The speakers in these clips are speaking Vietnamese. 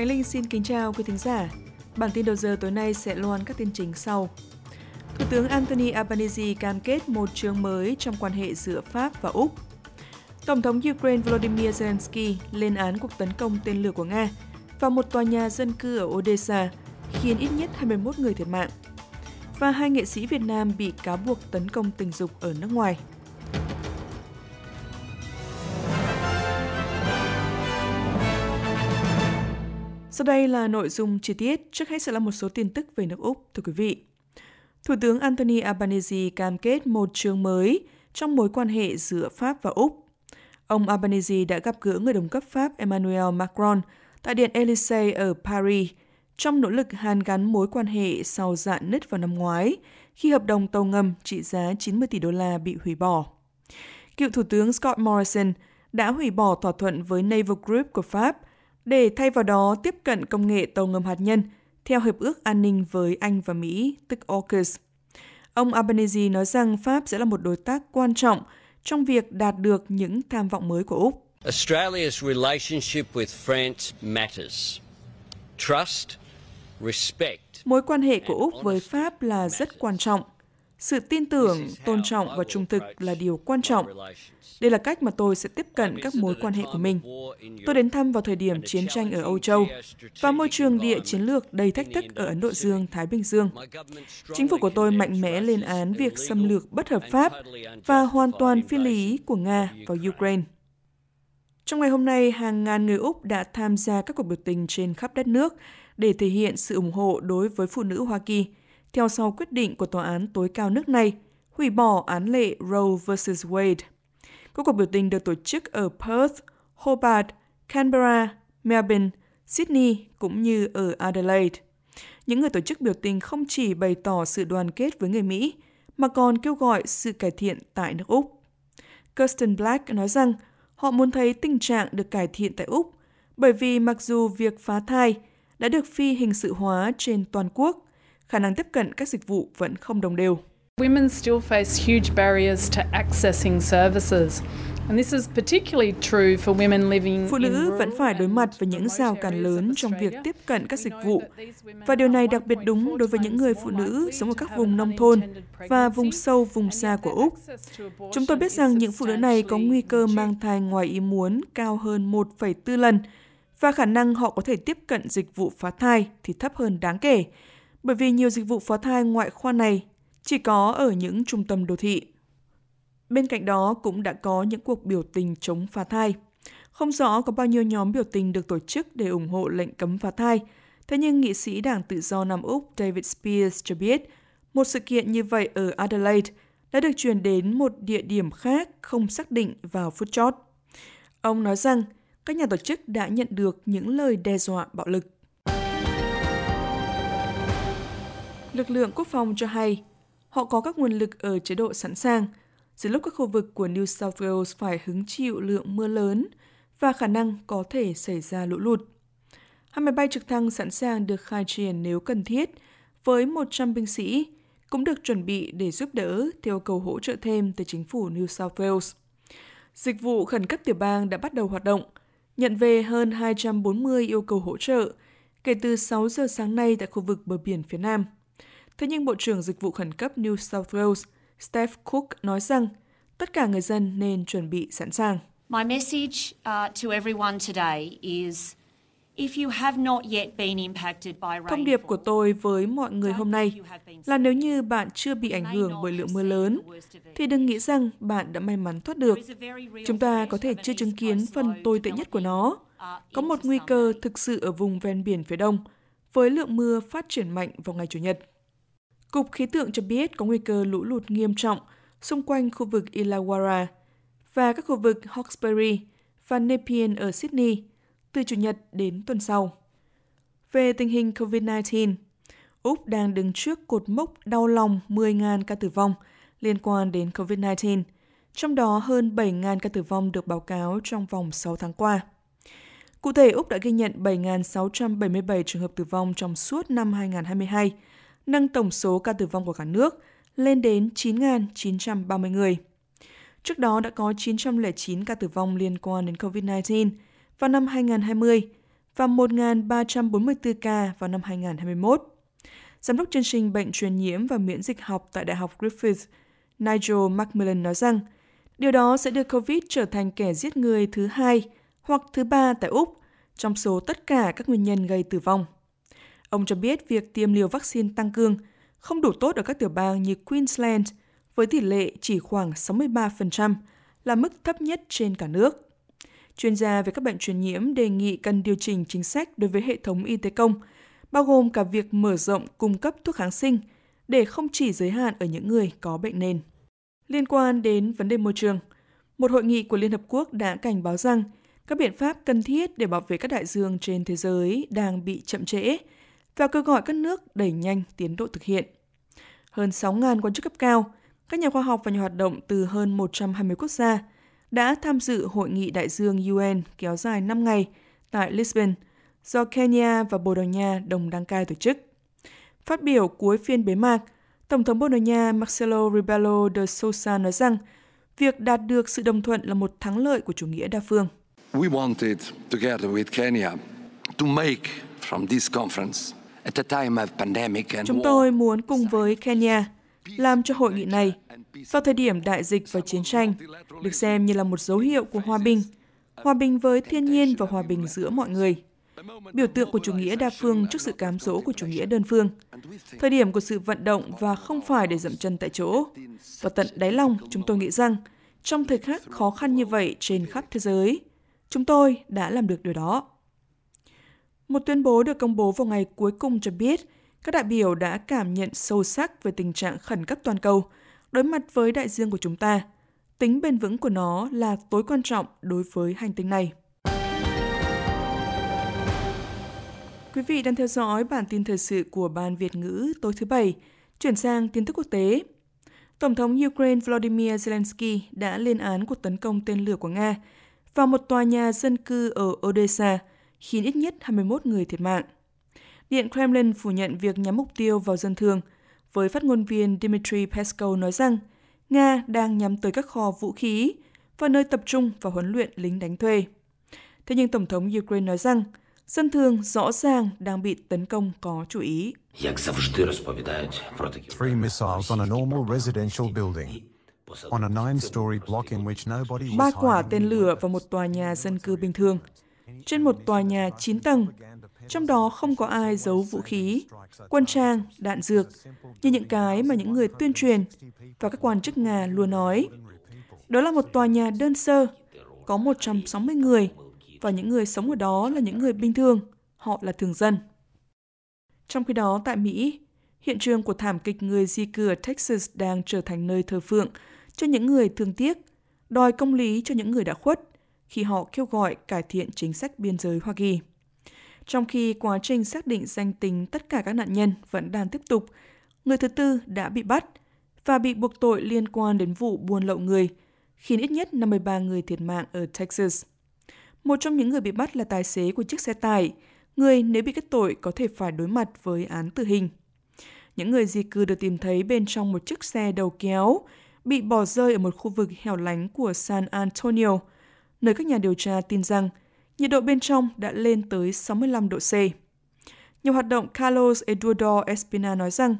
Khánh Linh xin kính chào quý thính giả. Bản tin đầu giờ tối nay sẽ loan các tin chính sau. Thủ tướng Anthony Albanese cam kết một chương mới trong quan hệ giữa Pháp và Úc. Tổng thống Ukraine Volodymyr Zelensky lên án cuộc tấn công tên lửa của Nga vào một tòa nhà dân cư ở Odessa, khiến ít nhất 21 người thiệt mạng. Và hai nghệ sĩ Việt Nam bị cáo buộc tấn công tình dục ở nước ngoài. Sau đây là nội dung chi tiết, trước hết sẽ là một số tin tức về nước Úc, thưa quý vị. Thủ tướng Anthony Albanese cam kết một chương mới trong mối quan hệ giữa Pháp và Úc. Ông Albanese đã gặp gỡ người đồng cấp Pháp Emmanuel Macron tại Điện Elysee ở Paris trong nỗ lực hàn gắn mối quan hệ sau dạn nứt vào năm ngoái khi hợp đồng tàu ngầm trị giá 90 tỷ đô la bị hủy bỏ. Cựu Thủ tướng Scott Morrison đã hủy bỏ thỏa thuận với Naval Group của Pháp để thay vào đó tiếp cận công nghệ tàu ngầm hạt nhân theo Hiệp ước An ninh với Anh và Mỹ, tức AUKUS. Ông Albanese nói rằng Pháp sẽ là một đối tác quan trọng trong việc đạt được những tham vọng mới của Úc. Australia's relationship with France matters. Trust, respect. Mối quan hệ của Úc với Pháp là rất quan trọng. Sự tin tưởng, tôn trọng và trung thực là điều quan trọng. Đây là cách mà tôi sẽ tiếp cận các mối quan hệ của mình. Tôi đến thăm vào thời điểm chiến tranh ở Âu Châu và môi trường địa chiến lược đầy thách thức ở Ấn Độ Dương, Thái Bình Dương. Chính phủ của tôi mạnh mẽ lên án việc xâm lược bất hợp pháp và hoàn toàn phi lý của Nga vào Ukraine. Trong ngày hôm nay, hàng ngàn người Úc đã tham gia các cuộc biểu tình trên khắp đất nước để thể hiện sự ủng hộ đối với phụ nữ Hoa Kỳ, theo sau quyết định của Tòa án tối cao nước này hủy bỏ án lệ Roe vs. Wade. Các cuộc biểu tình được tổ chức ở Perth, Hobart, Canberra, Melbourne, Sydney cũng như ở Adelaide. Những người tổ chức biểu tình không chỉ bày tỏ sự đoàn kết với người Mỹ, mà còn kêu gọi sự cải thiện tại nước Úc. Kirsten Black nói rằng họ muốn thấy tình trạng được cải thiện tại Úc, bởi vì mặc dù việc phá thai đã được phi hình sự hóa trên toàn quốc, khả năng tiếp cận các dịch vụ vẫn không đồng đều. Women still face huge barriers to accessing services. Phụ nữ vẫn phải đối mặt với những rào cản lớn trong việc tiếp cận các dịch vụ, và điều này đặc biệt đúng đối với những người phụ nữ sống ở các vùng nông thôn và vùng sâu, vùng xa của Úc. Chúng tôi biết rằng những phụ nữ này có nguy cơ mang thai ngoài ý muốn cao hơn 1,4 lần, và khả năng họ có thể tiếp cận dịch vụ phá thai thì thấp hơn đáng kể, bởi vì nhiều dịch vụ phá thai ngoại khoa này chỉ có ở những trung tâm đô thị. Bên cạnh đó cũng đã có những cuộc biểu tình chống phá thai. Không rõ có bao nhiêu nhóm biểu tình được tổ chức để ủng hộ lệnh cấm phá thai, thế nhưng nghị sĩ Đảng Tự do Nam Úc David Spears cho biết một sự kiện như vậy ở Adelaide đã được truyền đến một địa điểm khác không xác định vào phút chót. Ông nói rằng các nhà tổ chức đã nhận được những lời đe dọa bạo lực. Lực lượng quốc phòng cho hay họ có các nguồn lực ở chế độ sẵn sàng – giữa lúc các khu vực của New South Wales phải hứng chịu lượng mưa lớn và khả năng có thể xảy ra lũ lụt. Hai máy bay trực thăng sẵn sàng được khai triển nếu cần thiết, với 100 binh sĩ cũng được chuẩn bị để giúp đỡ theo cầu hỗ trợ thêm từ chính phủ New South Wales. Dịch vụ khẩn cấp tiểu bang đã bắt đầu hoạt động, nhận về hơn 240 yêu cầu hỗ trợ kể từ 6 giờ sáng nay tại khu vực bờ biển phía Nam. Thế nhưng Bộ trưởng Dịch vụ Khẩn cấp New South Wales Steph Cook nói rằng tất cả người dân nên chuẩn bị sẵn sàng. My message uh, to everyone today is Thông điệp của tôi với mọi người hôm nay là nếu như bạn chưa bị ảnh hưởng bởi lượng mưa lớn, thì đừng nghĩ rằng bạn đã may mắn thoát được. Chúng ta có thể chưa chứng kiến phần tồi tệ nhất của nó. Có một nguy cơ thực sự ở vùng ven biển phía đông, với lượng mưa phát triển mạnh vào ngày Chủ nhật. Cục Khí tượng cho biết có nguy cơ lũ lụt nghiêm trọng xung quanh khu vực Illawarra và các khu vực Hawkesbury và Nepean ở Sydney từ Chủ nhật đến tuần sau. Về tình hình COVID-19, Úc đang đứng trước cột mốc đau lòng 10.000 ca tử vong liên quan đến COVID-19, trong đó hơn 7.000 ca tử vong được báo cáo trong vòng 6 tháng qua. Cụ thể, Úc đã ghi nhận 7.677 trường hợp tử vong trong suốt năm 2022, nâng tổng số ca tử vong của cả nước lên đến 9.930 người. Trước đó đã có 909 ca tử vong liên quan đến COVID-19 vào năm 2020 và 1.344 ca vào năm 2021. Giám đốc chương trình bệnh truyền nhiễm và miễn dịch học tại Đại học Griffith, Nigel Macmillan nói rằng, điều đó sẽ đưa COVID trở thành kẻ giết người thứ hai hoặc thứ ba tại Úc trong số tất cả các nguyên nhân gây tử vong. Ông cho biết việc tiêm liều vaccine tăng cường không đủ tốt ở các tiểu bang như Queensland với tỷ lệ chỉ khoảng 63%, là mức thấp nhất trên cả nước. Chuyên gia về các bệnh truyền nhiễm đề nghị cần điều chỉnh chính sách đối với hệ thống y tế công, bao gồm cả việc mở rộng cung cấp thuốc kháng sinh để không chỉ giới hạn ở những người có bệnh nền. Liên quan đến vấn đề môi trường, một hội nghị của Liên Hợp Quốc đã cảnh báo rằng các biện pháp cần thiết để bảo vệ các đại dương trên thế giới đang bị chậm trễ và kêu gọi các nước đẩy nhanh tiến độ thực hiện. Hơn 6.000 quan chức cấp cao, các nhà khoa học và nhà hoạt động từ hơn 120 quốc gia đã tham dự hội nghị đại dương UN kéo dài 5 ngày tại Lisbon do Kenya và Bồ Đào Nha đồng đăng cai tổ chức. Phát biểu cuối phiên bế mạc, Tổng thống Bồ Đào Nha Marcelo Rebelo de Sousa nói rằng việc đạt được sự đồng thuận là một thắng lợi của chủ nghĩa đa phương. We wanted, together with Kenya, to make from this conference Chúng tôi muốn cùng với Kenya làm cho hội nghị này vào thời điểm đại dịch và chiến tranh được xem như là một dấu hiệu của hòa bình, hòa bình với thiên nhiên và hòa bình giữa mọi người. Biểu tượng của chủ nghĩa đa phương trước sự cám dỗ của chủ nghĩa đơn phương. Thời điểm của sự vận động và không phải để dậm chân tại chỗ. Và tận đáy lòng, chúng tôi nghĩ rằng trong thời khắc khó khăn như vậy trên khắp thế giới, chúng tôi đã làm được điều đó. Một tuyên bố được công bố vào ngày cuối cùng cho biết các đại biểu đã cảm nhận sâu sắc về tình trạng khẩn cấp toàn cầu đối mặt với đại dương của chúng ta. Tính bền vững của nó là tối quan trọng đối với hành tinh này. Quý vị đang theo dõi bản tin thời sự của Ban Việt ngữ tối thứ Bảy. Chuyển sang tin tức quốc tế. Tổng thống Ukraine Volodymyr Zelensky đã lên án cuộc tấn công tên lửa của Nga vào một tòa nhà dân cư ở Odessa, khiến ít nhất 21 người thiệt mạng. Điện Kremlin phủ nhận việc nhắm mục tiêu vào dân thường, với phát ngôn viên Dmitry Peskov nói rằng Nga đang nhắm tới các kho vũ khí và nơi tập trung và huấn luyện lính đánh thuê. Thế nhưng Tổng thống Ukraine nói rằng dân thường rõ ràng đang bị tấn công có chủ ý. Three missiles on a normal residential building. Ba quả tên lửa vào một tòa nhà dân cư bình thường, trên một tòa nhà 9 tầng, trong đó không có ai giấu vũ khí, quân trang, đạn dược, như những cái mà những người tuyên truyền và các quan chức Nga luôn nói. Đó là một tòa nhà đơn sơ, có 160 người, và những người sống ở đó là những người bình thường, họ là thường dân. Trong khi đó, tại Mỹ, hiện trường của thảm kịch người di cư ở Texas đang trở thành nơi thờ phượng cho những người thương tiếc, đòi công lý cho những người đã khuất khi họ kêu gọi cải thiện chính sách biên giới Hoa Kỳ. Trong khi quá trình xác định danh tính tất cả các nạn nhân vẫn đang tiếp tục, người thứ tư đã bị bắt và bị buộc tội liên quan đến vụ buôn lậu người, khiến ít nhất 53 người thiệt mạng ở Texas. Một trong những người bị bắt là tài xế của chiếc xe tải, người nếu bị kết tội có thể phải đối mặt với án tử hình. Những người di cư được tìm thấy bên trong một chiếc xe đầu kéo bị bỏ rơi ở một khu vực hẻo lánh của San Antonio, nơi các nhà điều tra tin rằng nhiệt độ bên trong đã lên tới 65 độ C. Nhà hoạt động Carlos Eduardo Espina nói rằng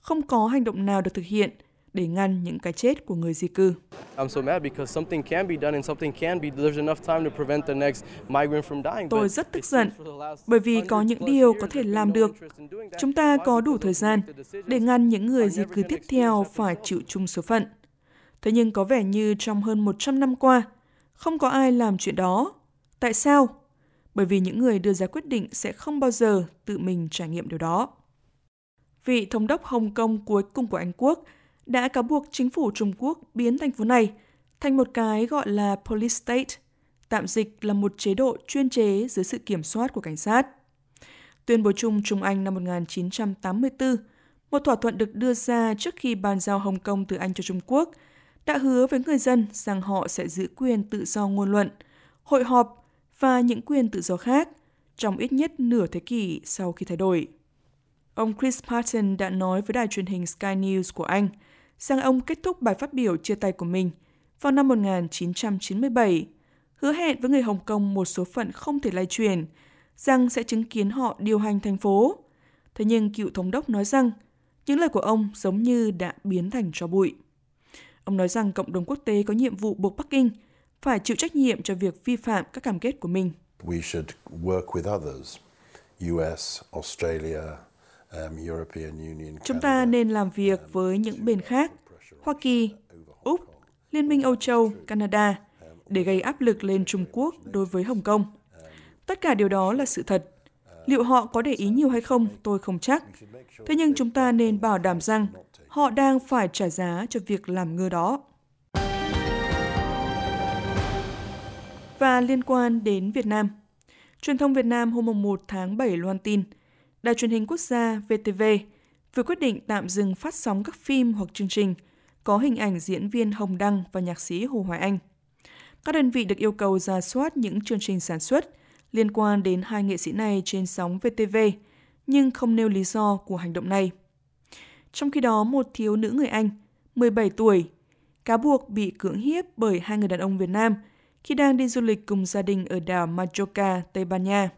không có hành động nào được thực hiện để ngăn những cái chết của người di cư. Tôi rất tức giận bởi vì có những điều có thể làm được. Chúng ta có đủ thời gian để ngăn những người di cư tiếp theo phải chịu chung số phận. Thế nhưng có vẻ như trong hơn 100 năm qua, không có ai làm chuyện đó. Tại sao? Bởi vì những người đưa ra quyết định sẽ không bao giờ tự mình trải nghiệm điều đó. Vị thống đốc Hồng Kông cuối cùng của Anh Quốc đã cáo buộc chính phủ Trung Quốc biến thành phố này thành một cái gọi là police state, tạm dịch là một chế độ chuyên chế dưới sự kiểm soát của cảnh sát. Tuyên bố chung Trung Anh năm 1984, một thỏa thuận được đưa ra trước khi bàn giao Hồng Kông từ Anh cho Trung Quốc – đã hứa với người dân rằng họ sẽ giữ quyền tự do ngôn luận, hội họp và những quyền tự do khác trong ít nhất nửa thế kỷ sau khi thay đổi. Ông Chris Patton đã nói với đài truyền hình Sky News của Anh rằng ông kết thúc bài phát biểu chia tay của mình vào năm 1997, hứa hẹn với người Hồng Kông một số phận không thể lay truyền rằng sẽ chứng kiến họ điều hành thành phố. Thế nhưng cựu thống đốc nói rằng những lời của ông giống như đã biến thành cho bụi. Ông nói rằng cộng đồng quốc tế có nhiệm vụ buộc Bắc Kinh phải chịu trách nhiệm cho việc vi phạm các cam kết của mình. We should work with others, US, Australia, um, European Union, Chúng ta nên làm việc với những bên khác, Hoa Kỳ, Úc, Liên minh Âu Châu, Canada, để gây áp lực lên Trung Quốc đối với Hồng Kông. Tất cả điều đó là sự thật. Liệu họ có để ý nhiều hay không, tôi không chắc. Thế nhưng chúng ta nên bảo đảm rằng họ đang phải trả giá cho việc làm ngơ đó. Và liên quan đến Việt Nam, truyền thông Việt Nam hôm 1 tháng 7 loan tin, Đài truyền hình quốc gia VTV vừa quyết định tạm dừng phát sóng các phim hoặc chương trình có hình ảnh diễn viên Hồng Đăng và nhạc sĩ Hồ Hoài Anh. Các đơn vị được yêu cầu ra soát những chương trình sản xuất liên quan đến hai nghệ sĩ này trên sóng VTV, nhưng không nêu lý do của hành động này. Trong khi đó, một thiếu nữ người Anh, 17 tuổi, cáo buộc bị cưỡng hiếp bởi hai người đàn ông Việt Nam khi đang đi du lịch cùng gia đình ở đảo Majorca, Tây Ban Nha.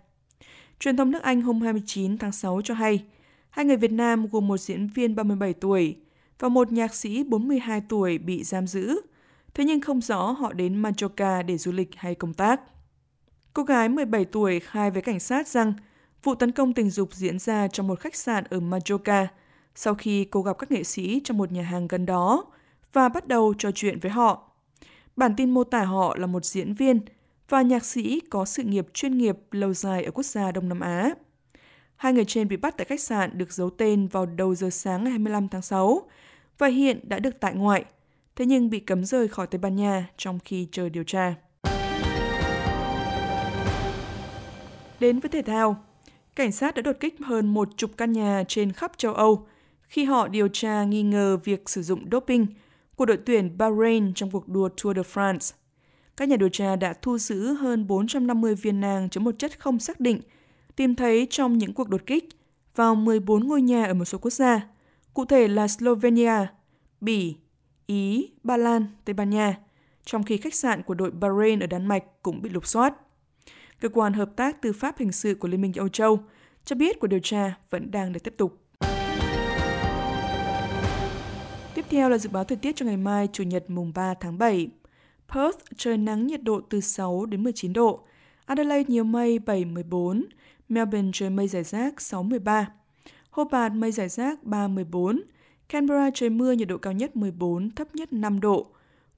Truyền thông nước Anh hôm 29 tháng 6 cho hay, hai người Việt Nam gồm một diễn viên 37 tuổi và một nhạc sĩ 42 tuổi bị giam giữ, thế nhưng không rõ họ đến Majorca để du lịch hay công tác. Cô gái 17 tuổi khai với cảnh sát rằng vụ tấn công tình dục diễn ra trong một khách sạn ở Majorca sau khi cô gặp các nghệ sĩ trong một nhà hàng gần đó và bắt đầu trò chuyện với họ. Bản tin mô tả họ là một diễn viên và nhạc sĩ có sự nghiệp chuyên nghiệp lâu dài ở quốc gia Đông Nam Á. Hai người trên bị bắt tại khách sạn được giấu tên vào đầu giờ sáng ngày 25 tháng 6 và hiện đã được tại ngoại, thế nhưng bị cấm rời khỏi Tây Ban Nha trong khi chờ điều tra. Đến với thể thao, cảnh sát đã đột kích hơn một chục căn nhà trên khắp châu Âu khi họ điều tra nghi ngờ việc sử dụng doping của đội tuyển Bahrain trong cuộc đua Tour de France. Các nhà điều tra đã thu giữ hơn 450 viên nang chứa một chất không xác định tìm thấy trong những cuộc đột kích vào 14 ngôi nhà ở một số quốc gia, cụ thể là Slovenia, Bỉ, Ý, Ba Lan, Tây Ban Nha, trong khi khách sạn của đội Bahrain ở Đan Mạch cũng bị lục soát. Cơ quan Hợp tác Tư pháp Hình sự của Liên minh Âu Châu cho biết cuộc điều tra vẫn đang được tiếp tục. Tiếp theo là dự báo thời tiết cho ngày mai, Chủ nhật mùng 3 tháng 7. Perth trời nắng nhiệt độ từ 6 đến 19 độ. Adelaide nhiều mây 7-14. Melbourne trời mây rải rác 6-13. Hobart mây rải rác 3-14. Canberra trời mưa nhiệt độ cao nhất 14, thấp nhất 5 độ.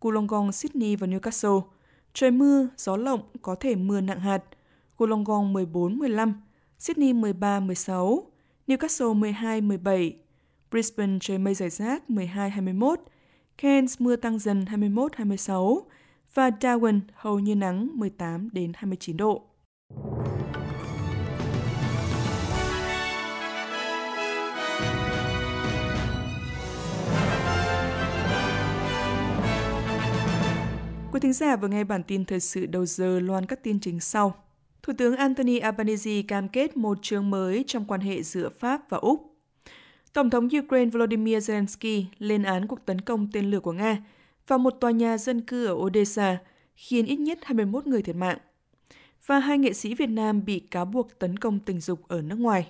Wollongong, Sydney và Newcastle trời mưa, gió lộng, có thể mưa nặng hạt. Wollongong 14-15, Sydney 13-16, Newcastle 12-17, Brisbane trời mây rải rác 12-21, Cairns mưa tăng dần 21-26 và Darwin hầu như nắng 18 đến 29 độ. Quý thính giả vừa nghe bản tin thời sự đầu giờ loan các tin chính sau. Thủ tướng Anthony Albanese cam kết một chương mới trong quan hệ giữa Pháp và Úc. Tổng thống Ukraine Volodymyr Zelensky lên án cuộc tấn công tên lửa của Nga vào một tòa nhà dân cư ở Odessa, khiến ít nhất 21 người thiệt mạng. Và hai nghệ sĩ Việt Nam bị cáo buộc tấn công tình dục ở nước ngoài.